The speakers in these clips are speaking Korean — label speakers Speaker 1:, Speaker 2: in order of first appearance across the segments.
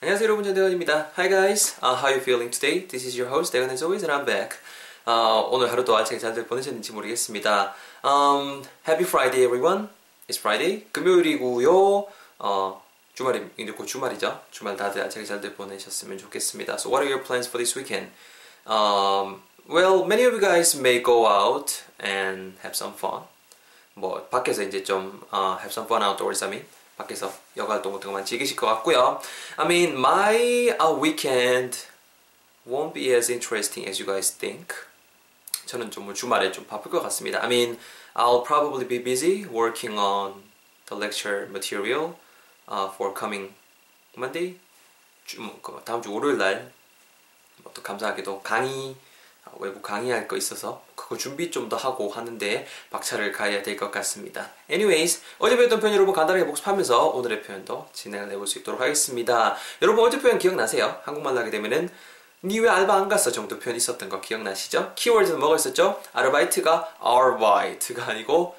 Speaker 1: 안녕하세요 여러분 전대건입니다. Hi guys, uh, how you feeling today? This is your host 대건 as always and I'm back. Uh, 오늘 하루도 아직 잘들 보내셨는지 모르겠습니다. Um, happy Friday everyone. It's Friday. 금요일이고요. 어, 주말이 이제 곧 주말이죠. 주말 다들 아직 잘들 보내셨으면 좋겠습니다. So what are your plans for this weekend? Um, well, many of you guys may go out and have some fun. 뭐 밖에서 이제 좀 uh, have some fun outdoors. I mean. 밖에서 여가 활동 같은 것만 즐기실 것 같고요. I mean, my uh, weekend won't be as interesting as you guys think. 저는 좀뭐 주말에 좀 바쁠 것 같습니다. I mean, I'll probably be busy working on the lecture material uh, for coming Monday. 주, 뭐, 다음 주 월요일 날 또 감사하게도 강의 외부 강의할 거 있어서 그거 준비 좀 더 하고 하는데 박차를 가야 될 것 같습니다. Anyways, 어제 배웠던 표현 여러분 간단하게 복습하면서 오늘의 표현도 진행을 해볼 수 있도록 하겠습니다. 여러분 어제 표현 기억나세요? 한국말로 하게 되면은 니왜 알바 안 갔어 정도 표현 있었던 거 기억나시죠? 키워드는 뭐가 있었죠? 아르바이트가 아르바이트가 아니고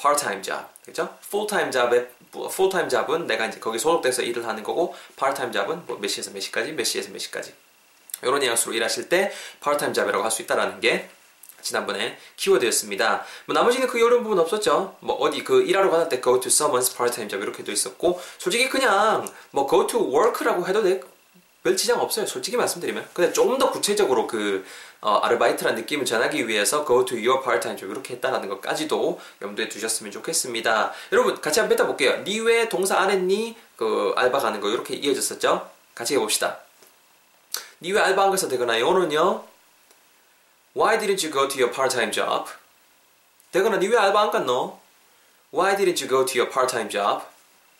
Speaker 1: part-time job. 그죠? full-time job은 내가 이제 거기 소속돼서 일을 하는 거고 part-time job은 뭐 몇 시에서 몇 시까지, 몇 시에서 몇 시까지. 이런 뉘앙스로 일하실 때 파트타임 잡이라고 할 수 있다라는 게 지난번에 키워드였습니다. 뭐 나머지는 그 어려운 부분 없었죠. 뭐 어디 그 일하러 가는 때 go to someone's part-time job 이렇게도 있었고 솔직히 그냥 뭐 go to work라고 해도 돼. 별 지장 없어요. 솔직히 말씀드리면. 근데 좀 더 구체적으로 그 어, 아르바이트라는 느낌을 전하기 위해서 go to your part-time job 이렇게 했다라는 것까지도 염두에 두셨으면 좋겠습니다. 여러분 같이 한번 뱉어볼게요. 니 왜 동사 안 했니? 그 알바 가는 거 이렇게 이어졌었죠? 같이 해봅시다. 니 왜 알바 안 가서 되거나 영어는요? Why didn't you go to your part-time job? 되거나 니왜 알바 안 갔노? Why didn't you go to your part-time job?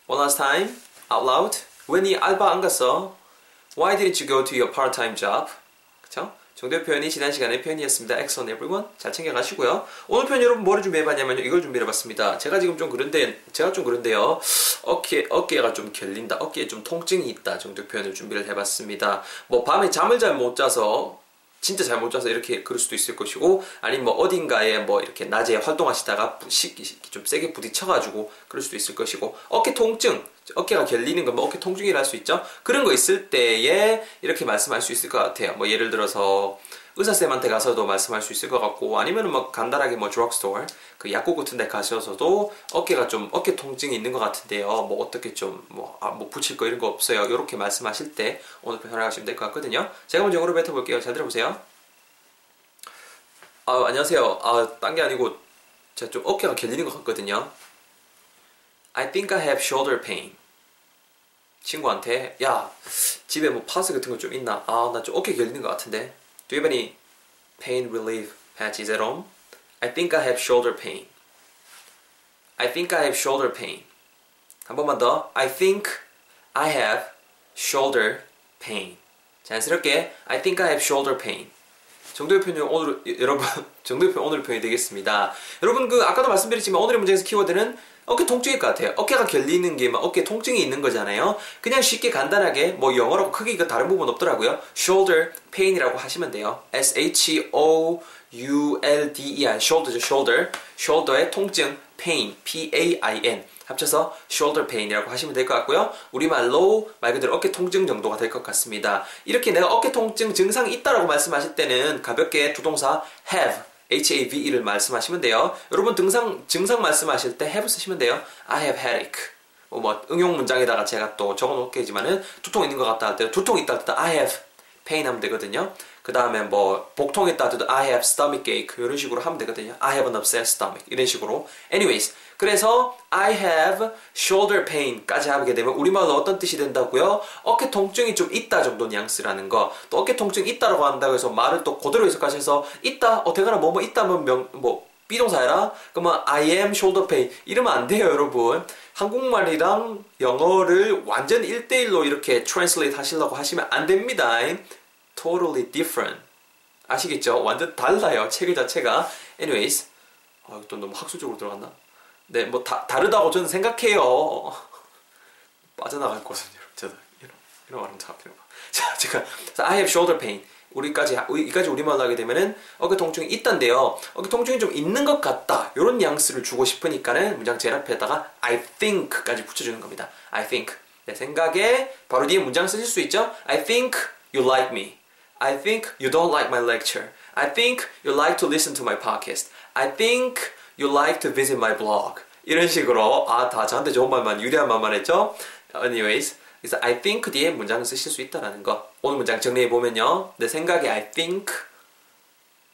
Speaker 1: One last time, out loud. 왜 니 알바 안 갔어? Why didn't you go to your part-time job? 그쵸? 정도의 표현이 지난 시간의 표현이었습니다. Excellent everyone. 잘 챙겨가시고요. 오늘 표현 여러분 뭐를 준비해봤냐면요. 이걸 준비해봤습니다. 제가 지금 좀 그런데, 제가 좀 그런데요. 어깨, 어깨가 좀 결린다. 어깨에 좀 통증이 있다. 정도의 표현을 준비를 해봤습니다. 뭐 밤에 잠을 잘 못 자서 진짜 잘못 자서 이렇게 그럴 수도 있을 것이고 아니면 뭐 어딘가에 뭐 이렇게 낮에 활동하시다가 좀 세게 부딪혀가지고 그럴 수도 있을 것이고 어깨 통증 어깨가 결리는 건뭐 어깨 통증이라 할 수 있죠? 그런 거 있을 때에 이렇게 말씀할 수 있을 것 같아요. 뭐 예를 들어서 의사쌤한테 가서도 말씀할 수 있을 것 같고 아니면 뭐 간단하게 뭐 드럭스토어 그 약국 같은 데 가셔서도 어깨가 좀 어깨 통증이 있는 것 같은데요. 뭐 어떻게 좀뭐 아, 뭐 붙일 거 이런 거 없어요. 이렇게 말씀하실 때 오늘 변화하시면 될 것 같거든요. 제가 먼저 영어로 뱉어볼게요. 잘 들어보세요. 아 안녕하세요. 아딴 게 아니고 제가 좀 어깨가 결리는 것 같거든요. I think I have shoulder pain. 친구한테 야 집에 뭐 파스 같은 거 좀 있나? 아 나 좀 어깨 결리는 것 같은데 Do you have any pain relief patches at home? I think I have shoulder pain. I think I have shoulder pain. 한 번만 더. I think I have shoulder pain. 자연스럽게 I think I have shoulder pain. 정도의 표현이 오늘 여러분 정도의 표현 오늘 표현이 되겠습니다. 여러분 그 아까도 말씀드렸지만 오늘의 문제에서 키워드는 어깨 통증일 것 같아요. 어깨가 결리는 게 막 어깨 통증이 있는 거잖아요. 그냥 쉽게 간단하게 뭐 영어라고 크게 이거 다른 부분 없더라고요. shoulder pain이라고 하시면 돼요. S H O U L D E R shoulder죠 shoulder shoulder의 통증 pain P A I N 합쳐서 shoulder pain이라고 하시면 될 것 같고요. 우리말로 말 그대로 어깨 통증 정도가 될 것 같습니다. 이렇게 내가 어깨 통증 증상이 있다라고 말씀하실 때는 가볍게 두동사 have HAVE를 말씀하시면 돼요. 여러분 등상 증상 말씀하실 때 have 쓰시면 돼요. I have headache. 뭐, 뭐 응용 문장에다가 제가 또 적어 놓겠지만은 두통 있는 것 같다 할 때 두통 있다 할 때 I have pain 하면 되거든요. 그 다음에 뭐 복통 있다 할 때도 I have stomach ache 이런 식으로 하면 되거든요. I have an upset stomach 이런 식으로. Anyways 그래서 I have shoulder pain까지 하게 되면 우리말로 어떤 뜻이 된다고요? 어깨 통증이 좀 있다 정도 뉘앙스라는 거. 또 어깨 통증 있다라고 한다고 해서 말을 또 그대로 해석하셔서 있다 어떻게 하나 뭐뭐 있다면 명, 뭐 비동사해라? 그러면 I am shoulder pain 이러면 안 돼요 여러분. 한국말이랑 영어를 완전 1대1로 이렇게 translate 하시려고 하시면 안 됩니다. Totally different. 아시겠죠? 완전 달라요. 체계 자체가. anyways. 아, 또 너무 학술적으로 들어갔나? 네, 뭐 다, 다르다고 저는 생각해요. 빠져나갈 거거든요. 저도 이런 이런 말은 잘 필요 자, 제가 I have shoulder pain. 우리까지 이까지 우리말로 하게 되면은 어깨 통증이 있단데요. 어깨 통증이 좀 있는 것 같다. 이런 뉘앙스를 주고 싶으니까는 문장 제일 앞에다가 I think까지 붙여주는 겁니다. I think 내 생각에 바로 뒤에 문장 쓰실 수 있죠? I think you like me. I think you don't like my lecture. I think you like to listen to my podcast. I think you like to visit my blog. 이런 식으로 아 다 저한테 좋은 말만 유리한 말만 했죠? Anyways, 그래서 I think 뒤에 문장을 쓰실 수 있다라는 거. 오늘 문장 정리해 보면요. 내 생각에 I think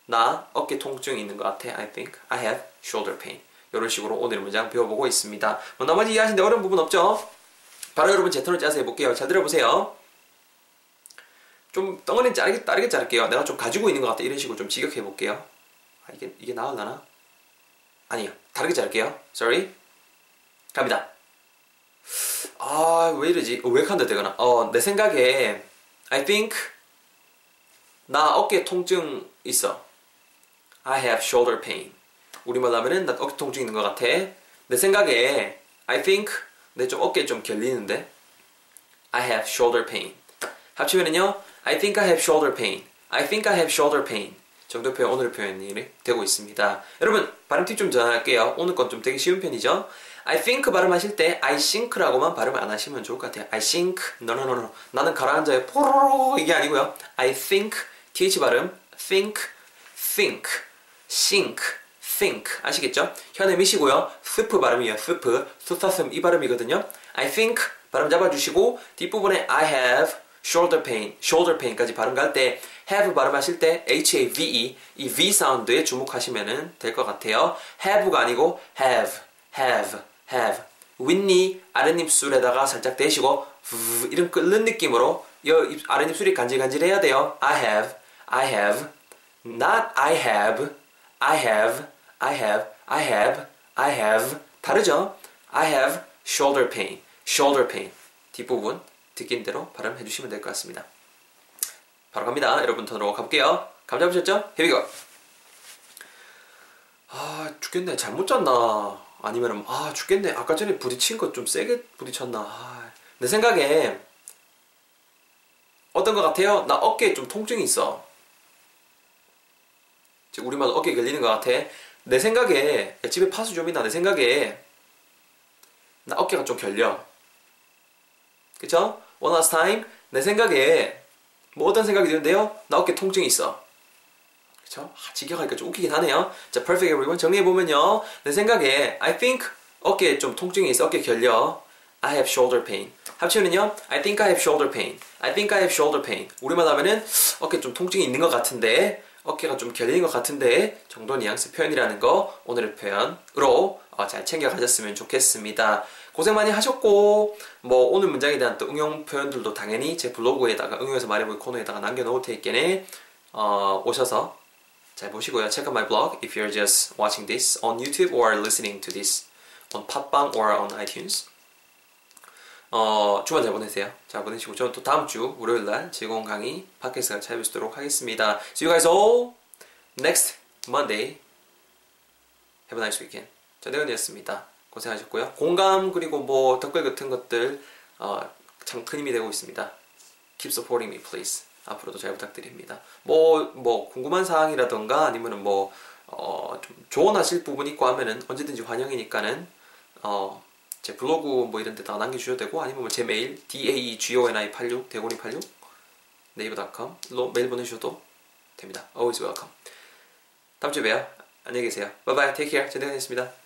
Speaker 1: 나 어깨 통증이 있는 것 같아. I think I have shoulder pain. 이런 식으로 오늘 문장 배워보고 있습니다. 뭐 나머지 이해하시는데 어려운 부분 없죠? 바로 여러분 제 톤을 짜서 해볼게요. 잘 들어보세요. 좀 덩어리는 자르게, 빠르게 자를게요. 내가 좀 가지고 있는 것 같아. 이런 식으로 좀 직역해 볼게요. 아, 이게, 이게 나올라나? 아니요. 다르게 자를게요. Sorry. 갑니다. 아, 왜 이러지? 어, 왜 칸다 되거나. 어, 내 생각에, I think, 나 어깨 통증 있어. I have shoulder pain. 우리말로 하면은 나 어깨 통증 있는 것 같아. 내 생각에, I think, 내 좀 어깨 좀 결리는데. I have shoulder pain. 합치면은요, I think I have shoulder pain. I think I have shoulder pain. 정도 표현, 오늘 표현이 되고 있습니다. 여러분, 발음 팁 좀 전할게요. 오늘 건 좀 되게 쉬운 편이죠. I think 발음하실 때 I think라고만 발음 안 하시면 좋을 것 같아요. I think, no, no, no, no. 나는 가라앉아요. 포로로 이게 아니고요. I think, th 발음, think, think, think, think. 아시겠죠? 혀내 미시고요. 스프 발음이에요. 스프, 수사슴 이 발음이거든요. I think 발음 잡아주시고 뒷부분에 I have shoulder pain, shoulder pain까지 발음 갈때 have 발음하실 때 H-A-V-E 이 V 사운드에 주목하시면 될 것 같아요. have가 아니고 have, have, have. 윗니 아랫입술에다가 살짝 대시고 이런 끓는 느낌으로 이 아랫입술이 간질간질해야 돼요. I have, I have, not I have, I have, I have, I have, I have. 다르죠? I have shoulder pain, shoulder pain. 뒷부분 느낀 대로 발음해 주시면 될 것 같습니다. 바로 갑니다. 여러분 턴으로 가볼게요. 감 잡으셨죠? Here we go. 아 죽겠네. 잘못 잤나? 아니면 아 죽겠네. 아까 전에 부딪힌 것좀 세게 부딪혔나? 아, 내 생각에 어떤 것 같아요? 나 어깨에 좀 통증이 있어. 우리말로 어깨 걸리는 것 같아. 내 생각에 집에 파수 좀 있나? 내 생각에 나 어깨가 좀 결려. 그쵸? One last time. 내 생각에 뭐 어떤 생각이 드는데요? 나 어깨 통증이 있어. 그쵸? 아, 직역하니까 좀 웃기긴 하네요. 자, perfect everyone. 정리해보면요. 내 생각에 I think 어깨에 좀 통증이 있어. 어깨 결려. I have shoulder pain. 합치면은요. I think I have shoulder pain. I think I have shoulder pain. 우리말 하면은 어깨 좀 통증이 있는 것 같은데 어깨가 좀 결리는 것 같은데 정도 뉘앙스 표현이라는 거 오늘의 표현으로 어, 잘 챙겨 가셨으면 좋겠습니다. 고생 많이 하셨고 뭐 오늘 문장에 대한 또 응용 표현들도 당연히 제 블로그에다가 응용해서 말해볼 코너에다가 남겨놓을 테니까네 어, 오셔서 잘 보시고요. Check out my blog if you're just watching this on YouTube or listening to this on 팟빵 or on iTunes. 어, 주말 잘 보내세요. 잘 보내시고 저는 또 다음 주 월요일 날 즐거운 강의 팟캐스트가 찾아뵙도록 하겠습니다. See you guys all next Monday. Have a nice weekend. 전대현이었습니다. 고생하셨고요. 공감 그리고 뭐 댓글 같은 것들 어, 참큰 힘이 되고 있습니다. Keep supporting me, please. 앞으로도 잘 부탁드립니다. 뭐, 뭐, 궁금한 사항이라던가 아니면은 뭐, 어, 좀 조언하실 부분 있고 하면은 언제든지 환영이니까는, 어, 제 블로그 뭐 이런 데다가 남겨주셔도 되고 아니면 뭐 제 메일 daegoni86 대곤이86 네이버.com로 메일 보내주셔도 됩니다. Always welcome. 다음 주에 봬요. 안녕히 계세요. Bye bye. Take care. 전대현이었습니다.